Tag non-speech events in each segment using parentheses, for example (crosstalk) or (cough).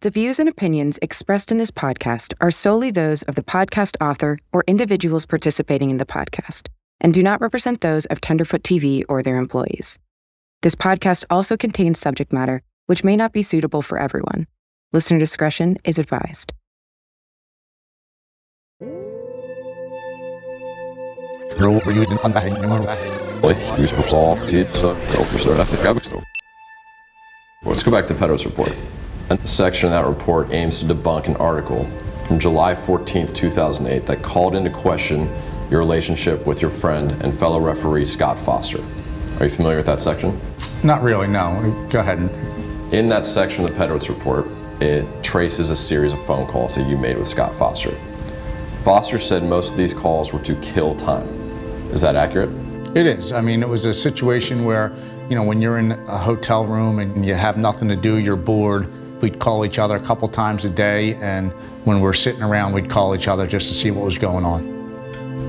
The views and opinions expressed in this podcast are solely those of the podcast author or individuals participating in the podcast and do not represent those of Tenderfoot TV or their employees. This podcast also contains subject matter which may not be suitable for everyone. Listener discretion is advised. Let's go back to Pedowitz report. A section of that report aims to debunk an article from July 14, 2008 that called into question your relationship with your friend and fellow referee Scott Foster. Are you familiar with that section? Not really, no. Go ahead. In that section of the Pedowitz report, it traces a series of phone calls that you made with Scott Foster. Foster said most of these calls were to kill time. Is that accurate? It is. I mean, it was a situation where, you know, when you're in a hotel room and you have nothing to do, you're bored, we'd call each other a couple times a day, and when we're sitting around, we'd call each other just to see what was going on.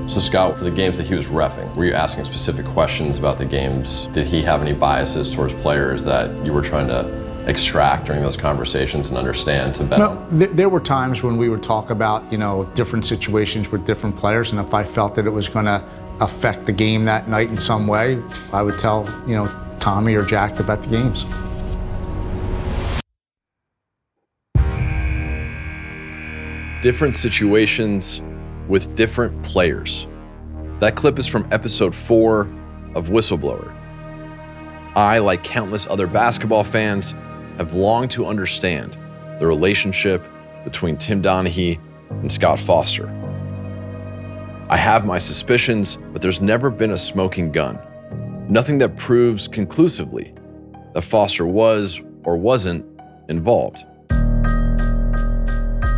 So, Scott, for the games that he was refing, were you asking specific questions about the games? Did he have any biases towards players that you were trying to extract during those conversations and understand to bet No, th- there were times when we would talk about, you know, different situations with different players, and if I felt that it was going to affect the game that night in some way, I would tell, you know, Tommy or Jack about the games. Different situations with different players. That clip is from episode four of Whistleblower. I, like countless other basketball fans, have longed to understand the relationship between Tim Donaghy and Scott Foster. I have my suspicions, but there's never been a smoking gun. Nothing that proves conclusively that Foster was or wasn't involved.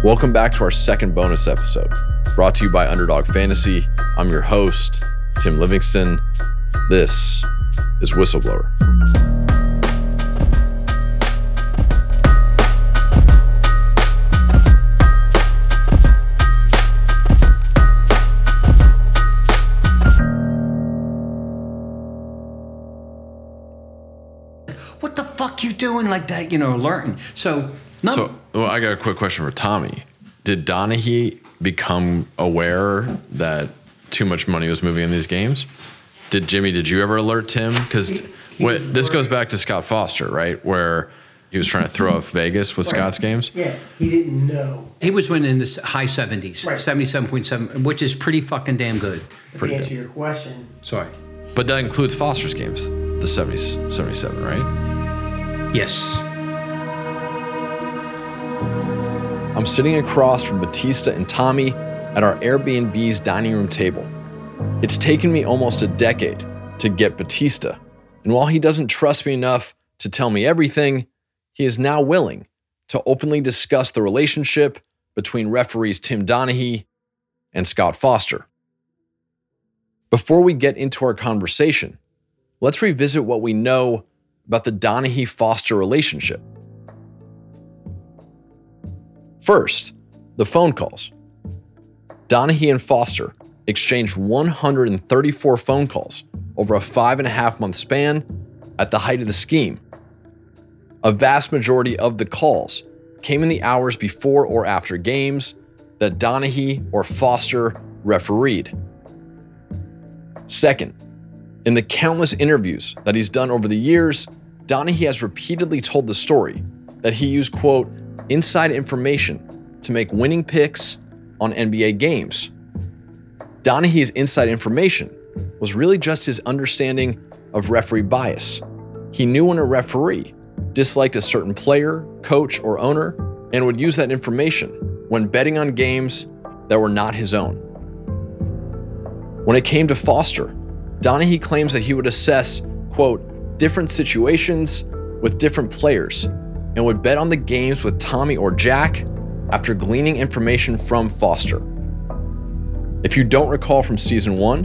Welcome back to our second bonus episode, brought to you by Underdog Fantasy. I'm your host, Tim Livingston. This is Whistleblower. Doing like that? You know, learning. So, no, So, well, I got a quick question for Tommy. Did Donaghy become aware that too much money was moving in these games? Did Jimmy? Did you ever alert him? Because this goes back to Scott Foster, right? Where he was trying to throw off Vegas with Scott's games. Yeah, he didn't know. he was winning in the high 70s, 77.7, which is pretty fucking damn good. To answer your question, Sorry. But that includes Foster's games, the 70s, 77, right? Yes. I'm sitting across from Battista and Tommy at our Airbnb's dining room table. It's taken me almost a decade to get Battista, and while he doesn't trust me enough to tell me everything, he is now willing to openly discuss the relationship between referees Tim Donaghy and Scott Foster. Before we get into our conversation, let's revisit what we know about the Donaghy Foster relationship. First, the phone calls. Donaghy and Foster exchanged 134 phone calls over a five and a half month span at the height of the scheme. A vast majority of the calls came in the hours before or after games that Donaghy or Foster refereed. Second, in the countless interviews that he's done over the years, Donaghy has repeatedly told the story that he used, quote, inside information to make winning picks on NBA games. Donaghy's inside information was really just his understanding of referee bias. He knew when a referee disliked a certain player, coach, or owner and would use that information when betting on games that were not his own. When it came to Foster, Donaghy claims that he would assess, quote, different situations with different players and would bet on the games with Tommy or Jack after gleaning information from Foster. If you don't recall from season one,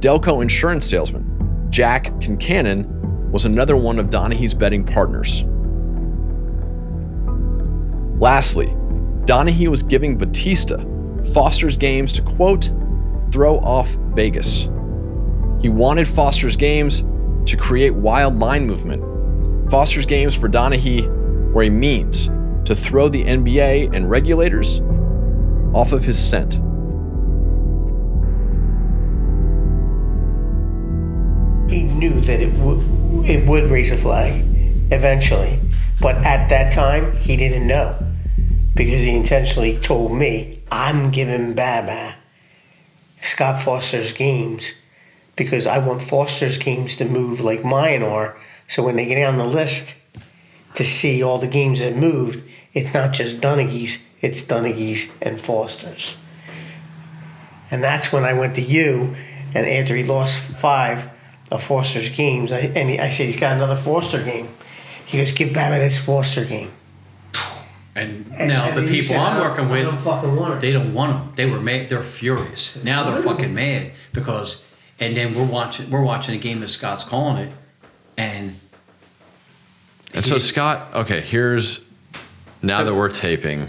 Delco insurance salesman Jack Kincannon was another one of Donaghy's betting partners. Lastly, Donaghy was giving Battista Foster's games to quote, throw off Vegas. He wanted Foster's games to create wild line movement. Foster's games for Donaghy were a means to throw the NBA and regulators off of his scent. He knew that it would it would raise a flag eventually, but at that time he didn't know because he intentionally told me I'm giving Baba Scott Foster's games because I want Foster's games to move like mine are. So when they get on the list to see all the games that moved, it's not just Donaghy's, it's Donaghy's and Foster's. And that's when I went to you, and after he lost five of Foster's games, I, and he, I said he's got another Foster game. He goes, give Babbitt his Foster game. And, And- now the people said, I'm working with, don't they don't want them. They were mad. They're furious. Now they're fucking mad because, and then we're watching. We're watching a game that Scott's calling it, and And so Scott, okay, here's now that we're taping,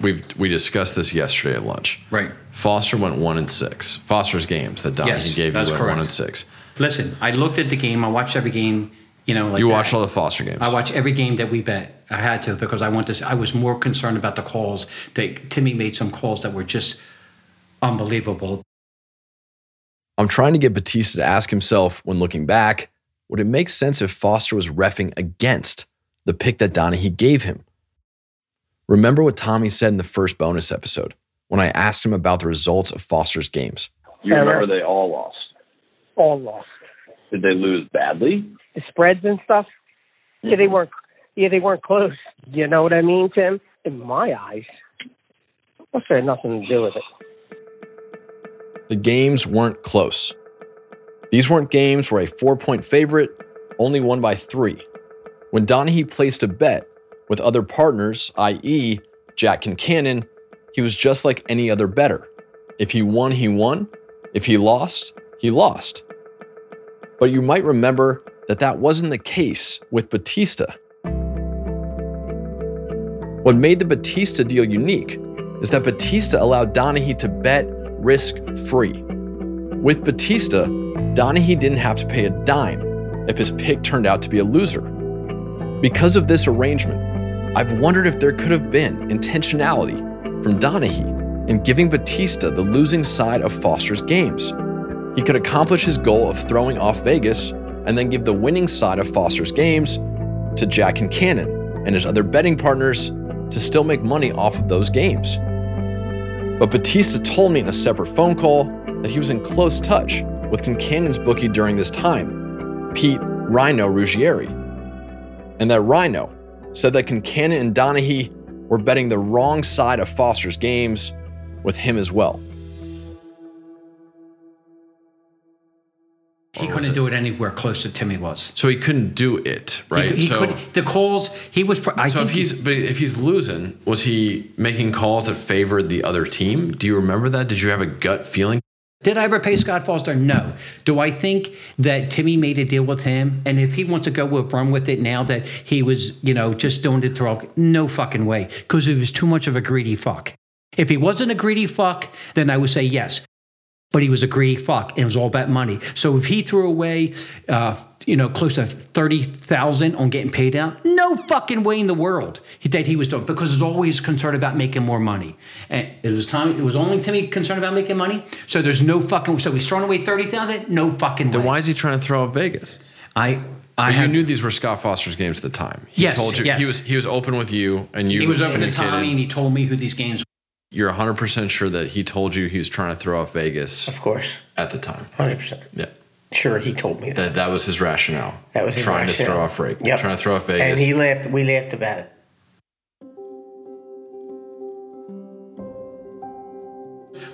we've we discussed this yesterday at lunch. Right. Foster went one and six. Foster's games that Donnie Yes, gave you went one correct. and six. listen, I looked at the game. I watched every game. You know, like you watched all the Foster games. I watched every game that we bet. I had to because I want to. I was more concerned about the calls. That Timmy made some calls that were just unbelievable. I'm trying to get Battista to ask himself when looking back, would it make sense if Foster was refing against the pick that Donaghy gave him? Remember what Tommy said in the first bonus episode when I asked him about the results of Foster's games. You remember they all lost. all lost. Did they lose badly? The spreads and stuff. Yeah, they mm-hmm. weren't. Yeah, they weren't close. You know what I mean, Tim? In my eyes, must have had nothing to do with it. The games weren't close. These weren't games where a four point favorite only won by three. When Donaghy placed a bet with other partners, i.e., Jack Kincannon, he was just like any other better. If he won, he won. If he lost, he lost. But you might remember that that wasn't the case with Battista. What made the Battista deal unique is that Battista allowed Donaghy to bet risk free. With Battista, Donaghy didn't have to pay a dime if his pick turned out to be a loser. Because of this arrangement, I've wondered if there could have been intentionality from Donaghy in giving Battista the losing side of Foster's games. He could accomplish his goal of throwing off Vegas and then give the winning side of Foster's games to Jack Kincannon and his other betting partners to still make money off of those games. But Battista told me in a separate phone call that he was in close touch with Kincannon's bookie during this time, Pete Rhino Ruggieri, and that Rhino said that Kincannon and Donaghy were betting the wrong side of Foster's games with him as well. He couldn't do it anywhere close to Timmy was. So he couldn't do it, right? He, he so, could. The calls. He was. I so if he's but if he's losing, was he making calls that favored the other team? Do you remember that? Did you have a gut feeling? Did I ever pay Scott Foster? No. Do I think that Timmy made a deal with him? And if he wants to go with run with it now that he was, you know, just doing it throw, no fucking way. Because he was too much of a greedy fuck. If he wasn't a greedy fuck, then I would say yes. But he was a greedy fuck, and it was all about money. So if he threw away, uh, you know, close to thirty thousand on getting paid out, no fucking way in the world that he was doing because he's always concerned about making more money. And it was Tommy. It was only Timmy concerned about making money. So there's no fucking. So he's throwing away thirty thousand. No fucking Then way. why is he trying to throw out Vegas? I I But you had, knew these were Scott Foster's games at the time. He Yes, told you yes. he was he was open with you and you he was open to Tommy and he told me who these games. You're 100% sure that he told you he was trying to throw off Vegas Of course, at the time. hundred percent. Yeah. Sure, he told me that. That that was his rationale. That was his trying to throw off Vegas. Yep. Trying to throw off Vegas. And he laughed. We laughed about it.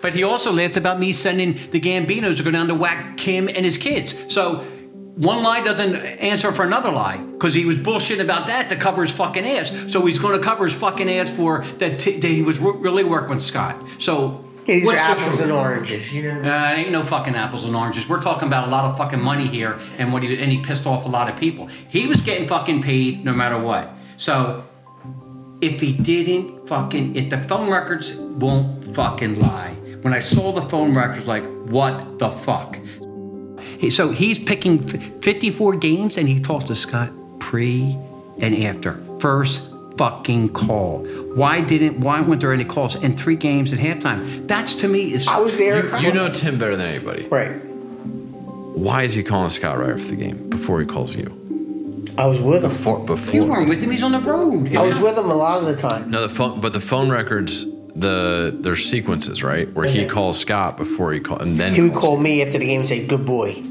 But he also laughed about me sending the Gambinos to go down to whack Kim and his kids. So one lie doesn't answer for another lie because he was bullshitting about that to cover his fucking ass. So he's going to cover his fucking ass for that, t- that he was re- really working with Scott. So these what's the apples and oranges, you know. It ain't no fucking apples and oranges. We're talking about a lot of fucking money here, and what he and he pissed off a lot of people. He was getting fucking paid no matter what. So if he didn't fucking, if the phone records won't fucking lie. When I saw the phone records, like what the fuck? He- So he's picking 54 games, and he talks to Scott pre and after, first, fucking call? Why didn't? Why weren't there any calls in three games at halftime? That's to me is. I was there. You, you know Tim better than anybody. right. Why is he calling Scott right after the game before he calls you? I was with him. Before, before. You weren't with him. He's on the road. I was with him a lot of the time. No, the phone, but the phone records, the there's sequences, right, where he mm-hmm. calls Scott before he calls and then He would calls call you. me after the game and say, "Good boy."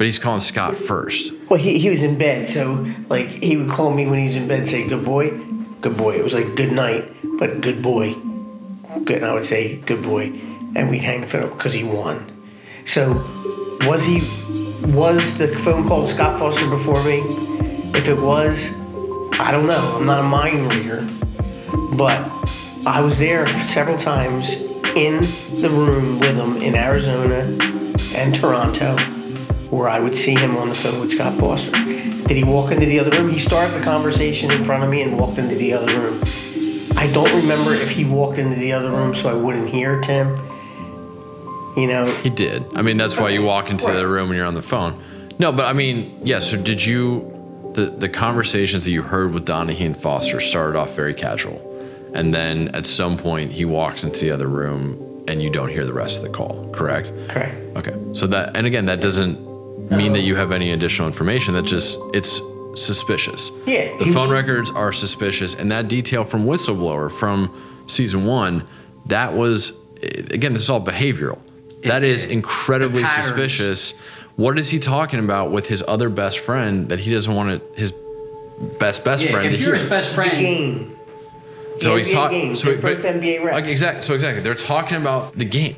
But he's calling Scott first. Well, he, he was in bed, so like he would call me when he was in bed say, "Good boy, good boy." It was like good night, but good boy. Good. And I would say, "Good boy," and we'd hang the phone up because he won. So, was he? Was the phone call to Scott Foster before me? If it was, I don't know. I'm not a mind reader, but I was there several times in the room with him in Arizona and Toronto, where I would see him on the phone with Scott Foster. Did he walk into the other room? He started the conversation in front of me and walked into the other room. I don't remember if he walked into the other room so I wouldn't hear Tim. You know, He did. I mean, that's why you walk into the room when you're on the phone. No, but I mean, yeah. So did you? The the conversations that you heard with Donaghy and Foster started off very casual, and then at some point he walks into the other room and you don't hear the rest of the call. Correct. correct. Okay. So that, and again, that doesn't mean that you have any additional information. That just, it's suspicious. Yeah, The he- phone records are suspicious. And that detail from Whistleblower from season one, that was, again, this is all behavioral. that It's- is incredibly suspicious. What is he talking about with his other best friend that he doesn't want to, his best, best Yeah, friend if to you're hear? his best friend, Game. So The he's talking. So They're he- NBA refs. Like, exactly. So exactly, they're talking about the game.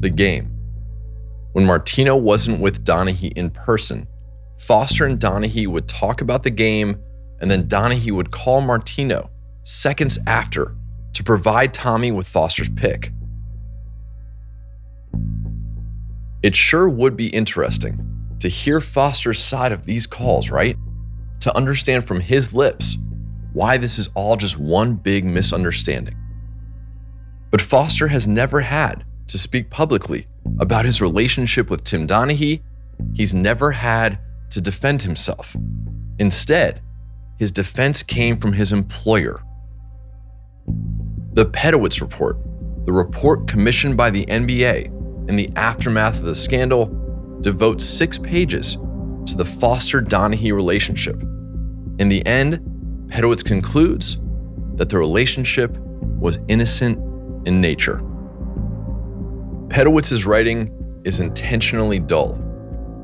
The game. When Martino wasn't with Donaghy in person, Foster and Donaghy would talk about the game, and then Donaghy would call Martino seconds after to provide Tommy with Foster's pick. It sure would be interesting to hear Foster's side of these calls, right? To understand from his lips why this is all just one big misunderstanding. But Foster has never had to speak publicly about his relationship with Tim Donaghy. He's never had to defend himself. Instead, his defense came from his employer. The Pedowitz Report, the report commissioned by the NBA in the aftermath of the scandal, devotes six pages to the Foster Donaghy relationship. In the end, Pedowitz concludes that the relationship was innocent in nature. Pedowitz's writing is intentionally dull.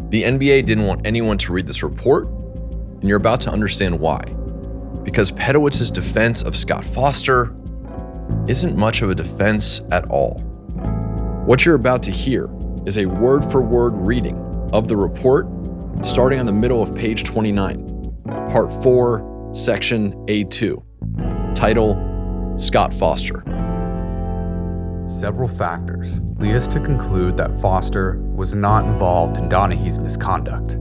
The NBA didn't want anyone to read this report, and you're about to understand why. Because Pedowitz's defense of Scott Foster isn't much of a defense at all. What you're about to hear is a word for word reading of the report starting on the middle of page 29, part 4, section A2. Title Scott Foster. Several factors lead us to conclude that Foster was not involved in Donaghy's misconduct,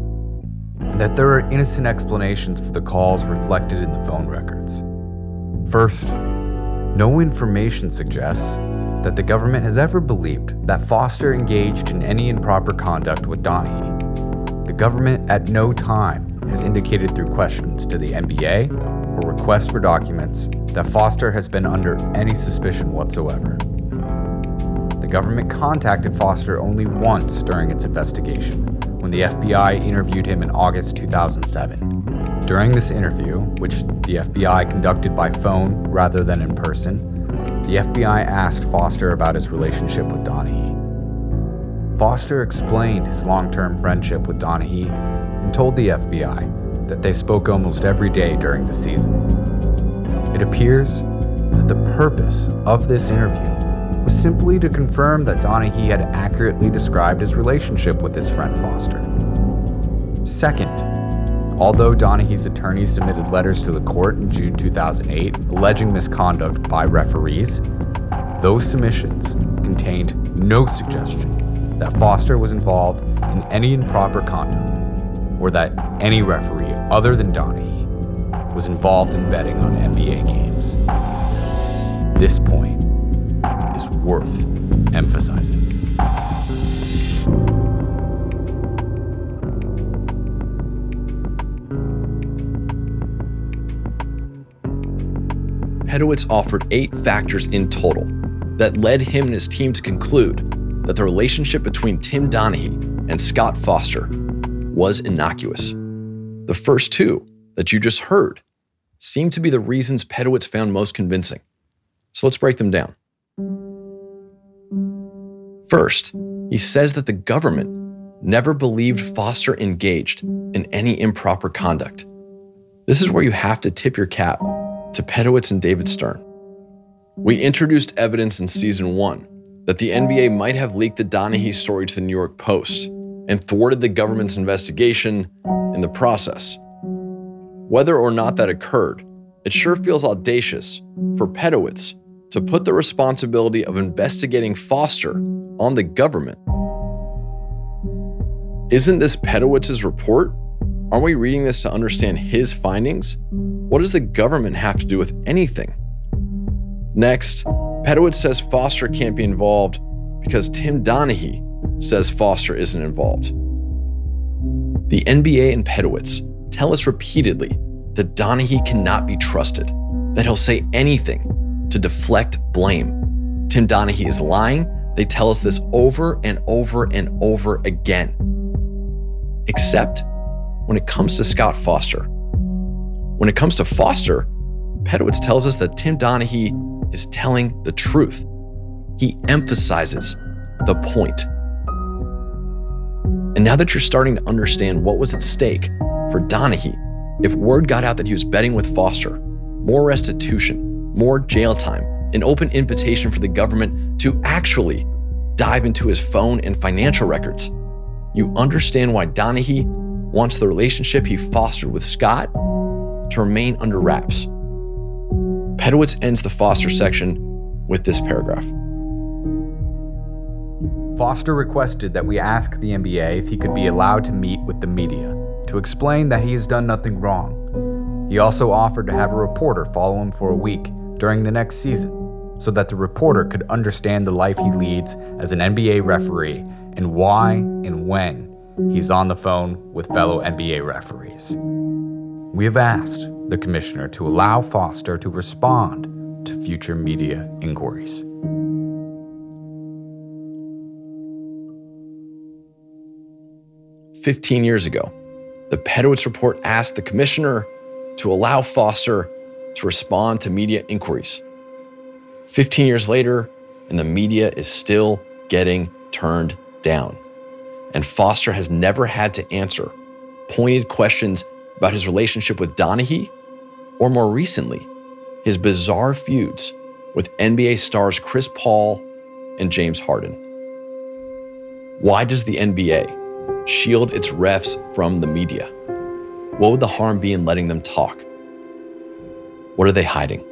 and that there are innocent explanations for the calls reflected in the phone records. First, no information suggests that the government has ever believed that Foster engaged in any improper conduct with Donaghy. The government at no time has indicated through questions to the NBA or requests for documents that Foster has been under any suspicion whatsoever. Government contacted Foster only once during its investigation, when the FBI interviewed him in August 2007. During this interview, which the FBI conducted by phone rather than in person, the FBI asked Foster about his relationship with Donaghy. Foster explained his long term friendship with Donaghy and told the FBI that they spoke almost every day during the season. It appears that the purpose of this interview was simply to confirm that Donaghy had accurately described his relationship with his friend Foster. Second, although Donaghy's attorney submitted letters to the court in June 2008 alleging misconduct by referees, those submissions contained no suggestion that Foster was involved in any improper conduct or that any referee other than Donaghy was involved in betting on NBA games. This point is worth emphasizing. Pedowitz offered eight factors in total that led him and his team to conclude that the relationship between Tim Donaghy and Scott Foster was innocuous. The first two that you just heard seem to be the reasons Pedowitz found most convincing. So let's break them down. First, he says that the government never believed Foster engaged in any improper conduct. This is where you have to tip your cap to Pedowitz and David Stern. We introduced evidence in season one that the NBA might have leaked the Donaghy story to the New York Post and thwarted the government's investigation in the process. Whether or not that occurred, it sure feels audacious for Pedowitz to put the responsibility of investigating Foster on the government. Isn't this Pedowitz's report? Aren't we reading this to understand his findings? What does the government have to do with anything? Next, Pedowitz says Foster can't be involved because Tim Donaghy says Foster isn't involved. The NBA and Pedowitz tell us repeatedly that Donaghy cannot be trusted, that he'll say anything to deflect blame. Tim Donaghy is lying. They tell us this over and over and over again. Except when it comes to Scott Foster. When it comes to Foster, Pedowitz tells us that Tim Donaghy is telling the truth. He emphasizes the point. And now that you're starting to understand what was at stake for Donaghy, if word got out that he was betting with Foster, more restitution, more jail time, an open invitation for the government to actually dive into his phone and financial records, you understand why Donaghy wants the relationship he fostered with Scott to remain under wraps. Pedowitz ends the Foster section with this paragraph. Foster requested that we ask the NBA if he could be allowed to meet with the media to explain that he has done nothing wrong. He also offered to have a reporter follow him for a week during the next season so that the reporter could understand the life he leads as an NBA referee and why and when he's on the phone with fellow NBA referees. We have asked the commissioner to allow Foster to respond to future media inquiries. Fifteen years ago, the Pedowitz report asked the commissioner to allow Foster to respond to media inquiries. 15 years later, and the media is still getting turned down. And Foster has never had to answer pointed questions about his relationship with Donaghy, or more recently, his bizarre feuds with NBA stars Chris Paul and James Harden. Why does the NBA shield its refs from the media? What would the harm be in letting them talk? What are they hiding?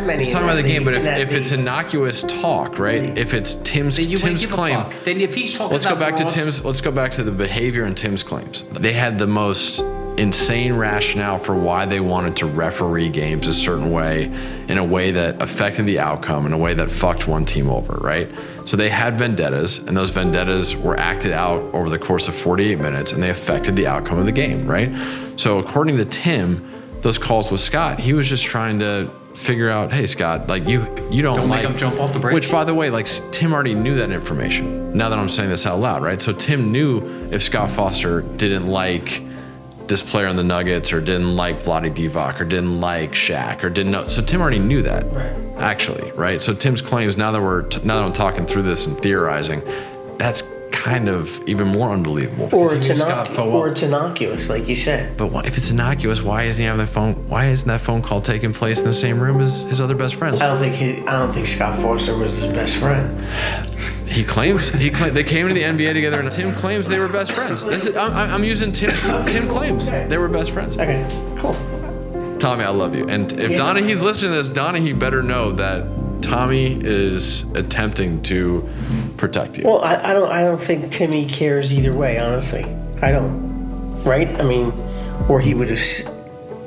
Have many. He's talking about the game, but if, if it's innocuous talk, right? If it's Tim's Then you wouldn't Tim's give a claim, fuck. Then if he's talking let's go about back to Tim's. Let's go back to the behavior and Tim's claims. They had the most insane rationale for why they wanted to referee games a certain way, in a way that affected the outcome, in a way that fucked one team over, right? So they had vendettas, and those vendettas were acted out over the course of 48 minutes, and they affected the outcome of the game, right? So according to Tim, those calls with Scott, he was just trying to figure out, hey Scott, like you you don't, Don't make like him jump off the bridge. Which by the way, like Tim already knew that information. Now that I'm saying this out loud, right? So Tim knew if Scott Foster didn't like this player on the Nuggets or didn't like Vlade Divac or didn't like Shaq or didn't know. So Tim already knew that, actually, right? So Tim's claims now that we're now that I'm talking through this and theorizing, that's kind of even more unbelievable. or it's, innocu- or it's innocuous, like you said. But why, if it's innocuous, why isn't he having that phone? Why isn't that phone call taking place in the same room as his other best friends? I don't think he, I don't think Scott Foster was his best friend. He claims he cla- they came to the NBA together, and Tim claims they were best friends. This is, I'm, I'm using Tim. Tim claims they were best friends. Okay, cool. Tommy, I love you. And if Yeah. Donaghy's listening to this, Donaghy better know that Tommy is attempting to protect you. Well, I, I don't I don't think Timmy cares either way. Honestly, I don't. Right? I mean, or he would have s-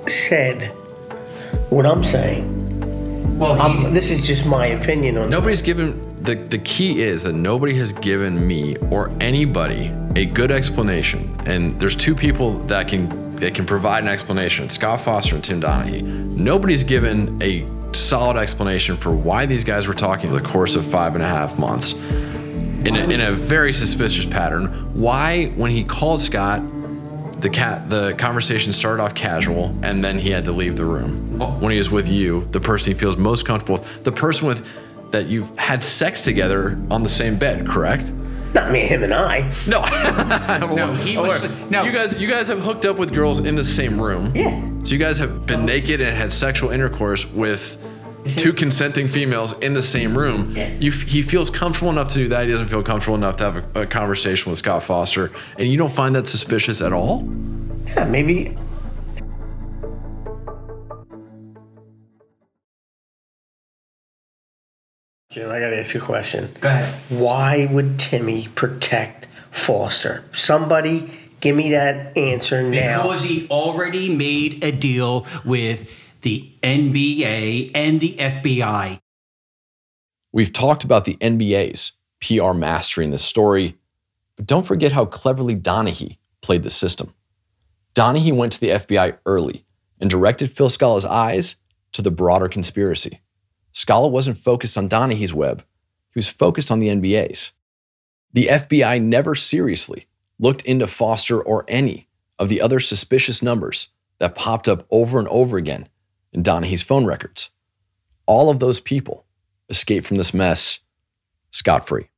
said what I'm saying. Well, Um, this is just my opinion on. Nobody's given the the key is that nobody has given me or anybody a good explanation. And there's two people that can they can provide an explanation. Scott Foster and Tim Donaghy. Nobody's given a solid explanation for why these guys were talking over the course of five and a half months in a, in a very suspicious pattern. Why, when he called Scott, the cat the conversation started off casual and then he had to leave the room. When he was with you, the person he feels most comfortable with, the person with that you've had sex together on the same bed, correct? Not me, him, and I. No, (laughs) No, he was- no. You guys, you guys have hooked up with girls in the same room. Yeah. So you guys have been naked and had sexual intercourse with two (laughs) consenting females in the same room. Yeah. You, he feels comfortable enough to do that. He doesn't feel comfortable enough to have a, a conversation with Scott Foster, and you don't find that suspicious at all. Yeah, maybe. Jim, I gotta ask you a question. Go ahead. Why would Timmy protect Foster? Somebody give me that answer now. Because he already made a deal with the NBA and the FBI. We've talked about the NBA's PR mastery in this story, but don't forget how cleverly Donaghy played the system. Donaghy went to the FBI early and directed Phil Scala's eyes to the broader conspiracy. Scala wasn't focused on Donaghy's web, he was focused on the NBA's. The FBI never seriously looked into Foster or any of the other suspicious numbers that popped up over and over again in Donaghy's phone records. All of those people escaped from this mess scot free.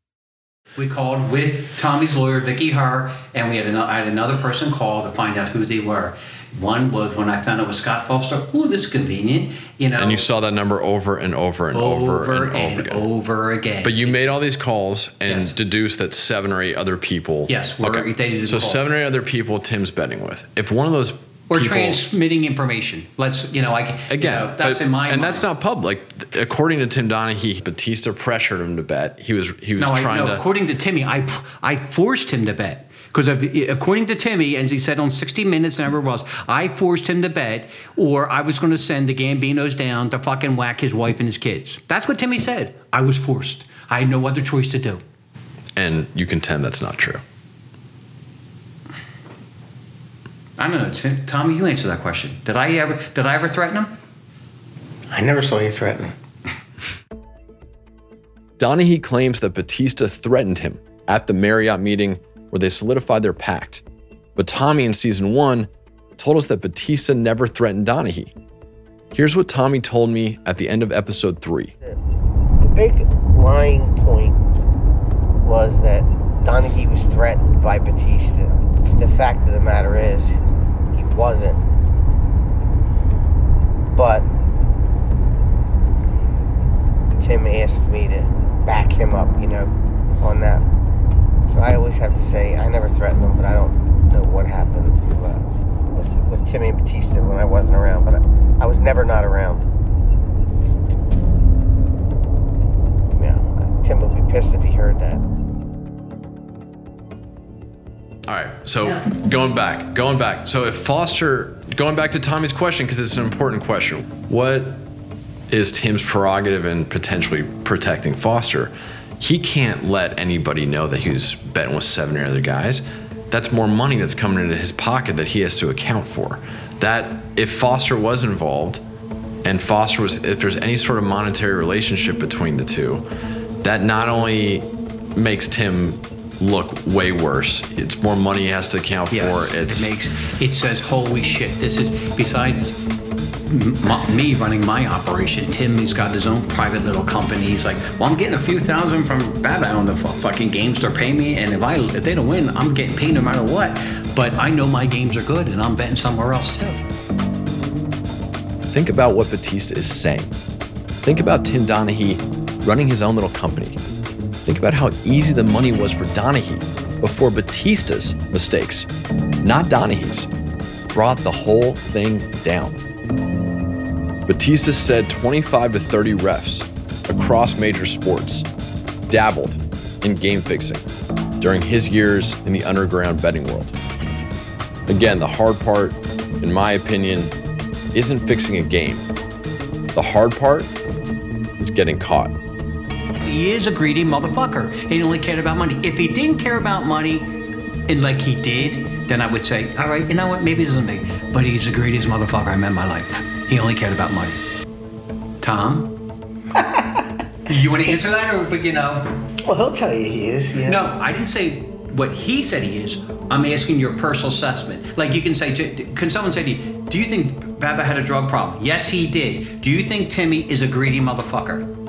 We called with Tommy's lawyer, Vicky Herr, and we had I had another person call to find out who they were. One was when I found out was Scott Foster. Ooh, this is convenient. You know, And you saw that number over and over and over, over and, and, over again. over again. But you made all these calls and Yes. deduced that seven or eight other people. Yes, were- they did So call. seven or eight other people Tim's betting with. If one of those We're people, transmitting information. Let's, you know, I can- you again, know, that's but- in my and mind. that's not public. According to Tim Donaghy, Battista pressured him to bet. He was he was No, I, trying no to. according to Timmy, I I forced him to bet because eh, according to Timmy, and he said on 60 Minutes, never was, I forced him to bet, or I was going to send the Gambinos down to fucking whack his wife and his kids. That's what Timmy said. I was forced. I had no other choice to do. and you contend that's not true. I don't know, Tim, Tommy. You answer that question. Did I ever did I ever threaten him? I never saw you threaten. Donaghy claims that Battista threatened him at the Marriott meeting where they solidified their pact. But Tommy in season one told us that Battista never threatened Donaghy. Here's what Tommy told me at the end of episode three. The big lying point was that Donaghy was threatened by Battista. The fact of the matter is, he wasn't. But Tim asked me to back him up, you know, on that. So I always have to say I never threatened him, but I don't know what happened uh, with, with Timmy and Battista when I wasn't around. But I, I was never not around. Yeah, Tim would be pissed if he heard that. All right, so going back, going back. So if Foster, going back to Tommy's question, because it's an important question, what is Tim's prerogative in potentially protecting Foster? He can't let anybody know that he's betting with seven or other guys. That's more money that's coming into his pocket that he has to account for. That if Foster was involved, and Foster was, if there's any sort of monetary relationship between the two, that not only makes Tim look way worse, it's more money has to account Yes, for. It's it makes it says, "Holy shit!" This is besides m- me running my operation. Tim he's got his own private little company. He's like, "Well, I'm getting a few thousand from Baba on the fu- fucking games they're paying me, and if I if they don't win, I'm getting paid no matter what." But I know my games are good, and I'm betting somewhere else too. Think about what Battista is saying. Think about Tim Donaghy running his own little company. Think about how easy the money was for Donaghy before Battista's mistakes, not Donaghy's, brought the whole thing down. Battista said 25 to 30 refs across major sports dabbled in game fixing during his years in the underground betting world. Again, the hard part, in my opinion, isn't fixing a game. The hard part is getting caught. He is a greedy motherfucker. He only cared about money. If he didn't care about money, and like he did, then I would say, all right, you know what? Maybe it isn't me, but he's the greediest motherfucker I met in my life. He only cared about money. Tom, (laughs) you want to answer that, or but you know? Well, he'll tell you he is. Yeah. No, I didn't say what he said he is. I'm asking your personal assessment. Like you can say, can someone say to you, do you think Baba had a drug problem? Yes, he did. Do you think Timmy is a greedy motherfucker?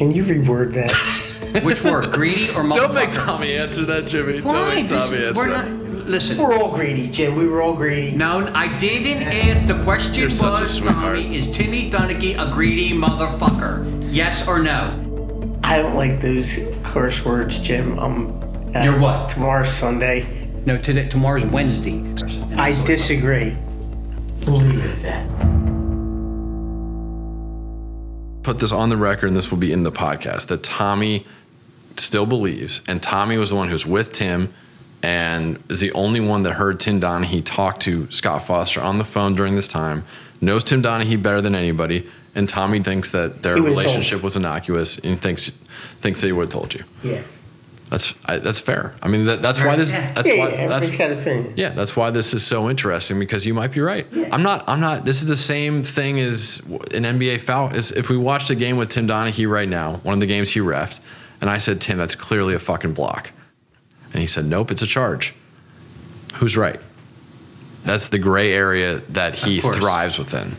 Can you reword that? (laughs) Which word, greedy or motherfucker? Don't make Tommy answer that, Jimmy. Why? Don't make This- Tommy answer we're that. not. Listen. We're all greedy, Jim. We were all greedy. No, I didn't ask. The question You're was. Tommy, is Timmy Donaghy a greedy motherfucker? Yes or no? I don't like those curse words, Jim. Um, uh, You're what? Tomorrow's Sunday. No, today, tomorrow's Wednesday. I disagree. We'll leave it at that. Put this on the record, and this will be in the podcast, that Tommy still believes, and Tommy was the one who's with Tim and is the only one that heard Tim Donaghy talk to Scott Foster on the phone during this time, knows Tim Donaghy better than anybody, and Tommy thinks that their He would've told relationship was innocuous and thinks thinks that he would have told you. Yeah. That's I, that's fair. I mean, that, that's why this. Yeah. That's yeah, why yeah, that's everybody's got an opinion. yeah, that's why this is so interesting because you might be right. I'm not. I'm not. This is the same thing as an NBA foul. Is if we watched a game with Tim Donaghy right now, one of the games he refed, and I said, Tim, that's clearly a fucking block, and he said, Nope, it's a charge. Who's right? That's the gray area that he thrives within,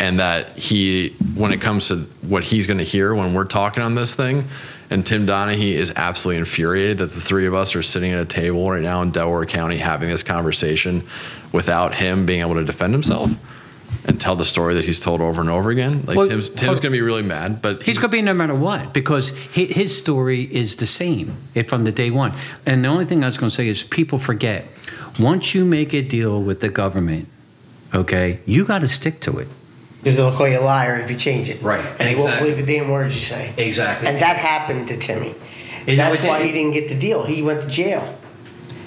and that he, when it comes to what he's going to hear when we're talking on this thing. And Tim Donaghy is absolutely infuriated that the three of us are sitting at a table right now in Delaware County having this conversation without him being able to defend himself and tell the story that he's told over and over again. Like Well, Tim's, Tim's going to be really mad, but He's going to be no matter what because hi- his story is the same if from the day one. And the only thing I was going to say is people forget once you make a deal with the government, okay, you got to stick to it. Because they'll call you a liar if you change it. Right, And he won't believe the damn words you say. Exactly. And that happened to Timmy. You know That's why he didn't get the deal. He went to jail.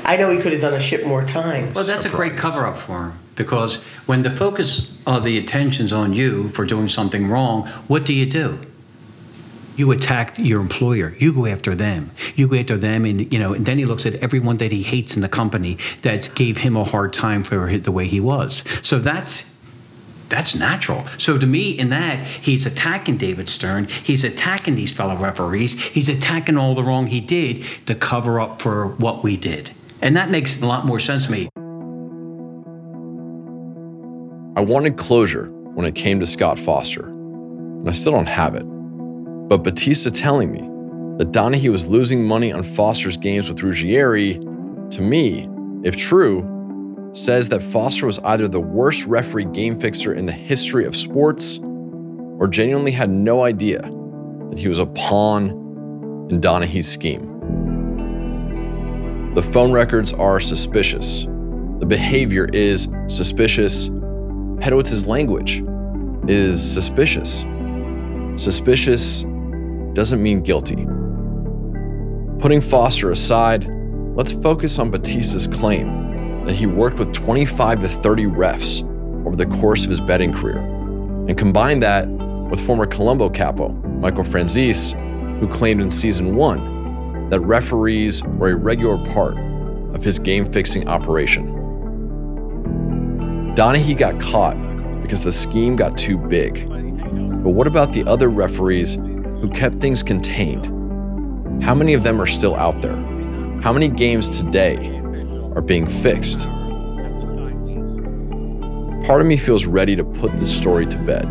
I know he could have done a shit more times. Well, that's a great cover up for him because when the focus of the attention's on you for doing something wrong, what do you do? You attack your employer. You go after them. You go after them, and you know. And then he looks at everyone that he hates in the company that gave him a hard time for the way he was. So that's that's natural. So to me, in that, he's attacking David Stern. He's attacking these fellow referees. He's attacking all the wrong he did to cover up for what we did. And that makes a lot more sense to me. I wanted closure when it came to Scott Foster, and I still don't have it. But Battista telling me that Donaghy was losing money on Foster's games with Ruggieri, to me, if true, says that Foster was either the worst referee game fixer in the history of sports or genuinely had no idea that he was a pawn in Donaghy's scheme. The phone records are suspicious. The behavior is suspicious. Pedowitz's language is suspicious. Suspicious doesn't mean guilty. Putting Foster aside, let's focus on Battista's claim that he worked with 25 to 30 refs over the course of his betting career, and combine that with former Colombo capo Michael Franzese, who claimed in season one that referees were a regular part of his game fixing operation. Donaghy got caught because the scheme got too big. But what about the other referees who kept things contained? How many of them are still out there? How many games today are being fixed? Part of me feels ready to put this story to bed.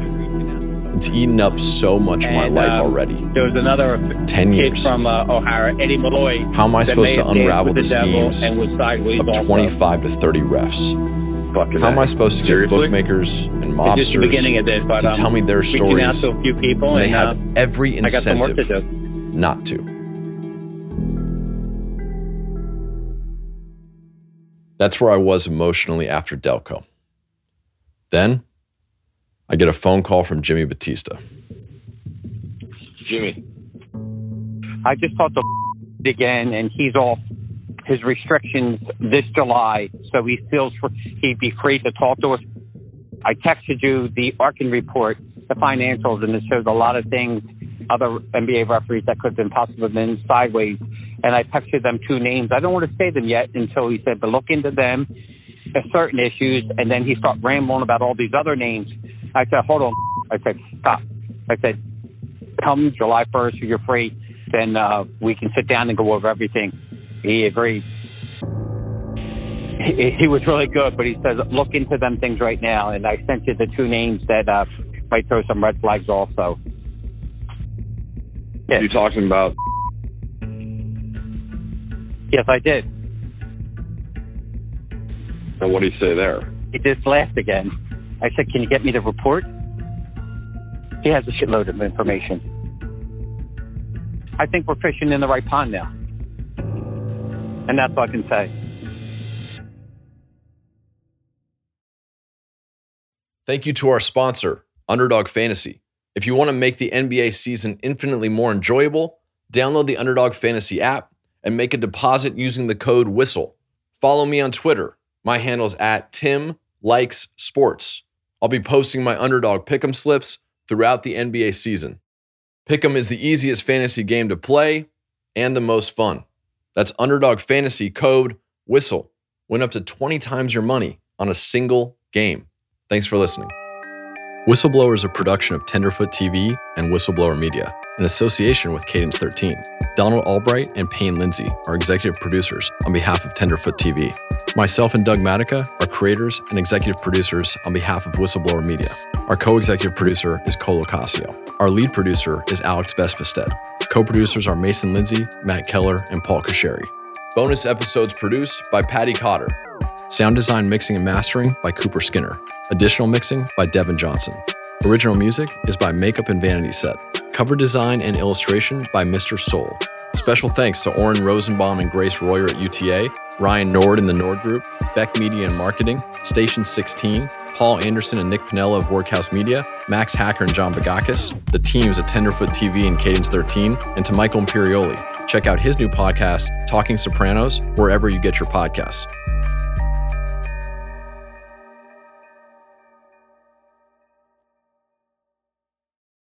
It's eaten up so much of my And, life uh, already. There was another 10 kid years. from uh, O'Hara, Eddie Malloy. How am I supposed to unravel with the schemes and was sideways of also. 25 to 30 refs? Fucking How am I supposed to get Seriously? bookmakers and mobsters just the beginning of this, but to um, tell me their out stories? to a few people, and they and have uh, every I got some work to incentive not to. That's where I was emotionally after Delco. Then I get a phone call from Jimmy Battista. Jimmy. I just talked to (laughs) again, and he's off his restrictions this July, so he feels he'd be free to talk to us. I texted you the Arkin report, the financials, and it shows a lot of things other NBA referees that could have been possibly been sideways, and I texted them two names. I don't want to say them yet until he said, but look into them, certain issues, and then he started rambling about all these other names. I said, hold on. I said, stop. I said, come July 1st, you're free, then uh, we can sit down and go over everything. He agreed. He, he was really good, but he says, look into them things right now. And I sent you the two names that uh, might throw some red flags also. Yeah. You talking about? Yes, I did. And what do you say there? He just laughed again. I said, can you get me the report? He has a shitload of information. I think we're fishing in the right pond now. And that's all I can say. Thank you to our sponsor, Underdog Fantasy. If you want to make the NBA season infinitely more enjoyable, download the Underdog Fantasy app and make a deposit using the code WHISTLE. Follow me on Twitter. My handle is at Tim Likes Sports. I'll be posting my Underdog Pick'em slips throughout the NBA season. Pick'em is the easiest fantasy game to play and the most fun. That's Underdog Fantasy code WHISTLE. Win up to 20 times your money on a single game. Thanks for listening. Whistleblower is a production of Tenderfoot TV and Whistleblower Media in association with Cadence 13. Donald Albright and Payne Lindsay are executive producers on behalf of Tenderfoot TV. Myself and Doug Matica are creators and executive producers on behalf of Whistleblower Media. Our co executive producer is Cole Ocasio. Our lead producer is Alex Vespestead. Co producers are Mason Lindsay, Matt Keller, and Paul Kasheri. Bonus episodes produced by Patty Cotter. Sound design, mixing, and mastering by Cooper Skinner. Additional mixing by Devin Johnson. Original music is by Makeup and Vanity Set. Cover design and illustration by Mr. Soul. Special thanks to Oren Rosenbaum and Grace Royer at UTA, Ryan Nord in the Nord Group, Beck Media and Marketing, Station 16, Paul Anderson and Nick Pinella of Workhouse Media, Max Hacker and John Bagakis, the teams at Tenderfoot TV and Cadence 13, and to Michael Imperioli. Check out his new podcast, Talking Sopranos, wherever you get your podcasts.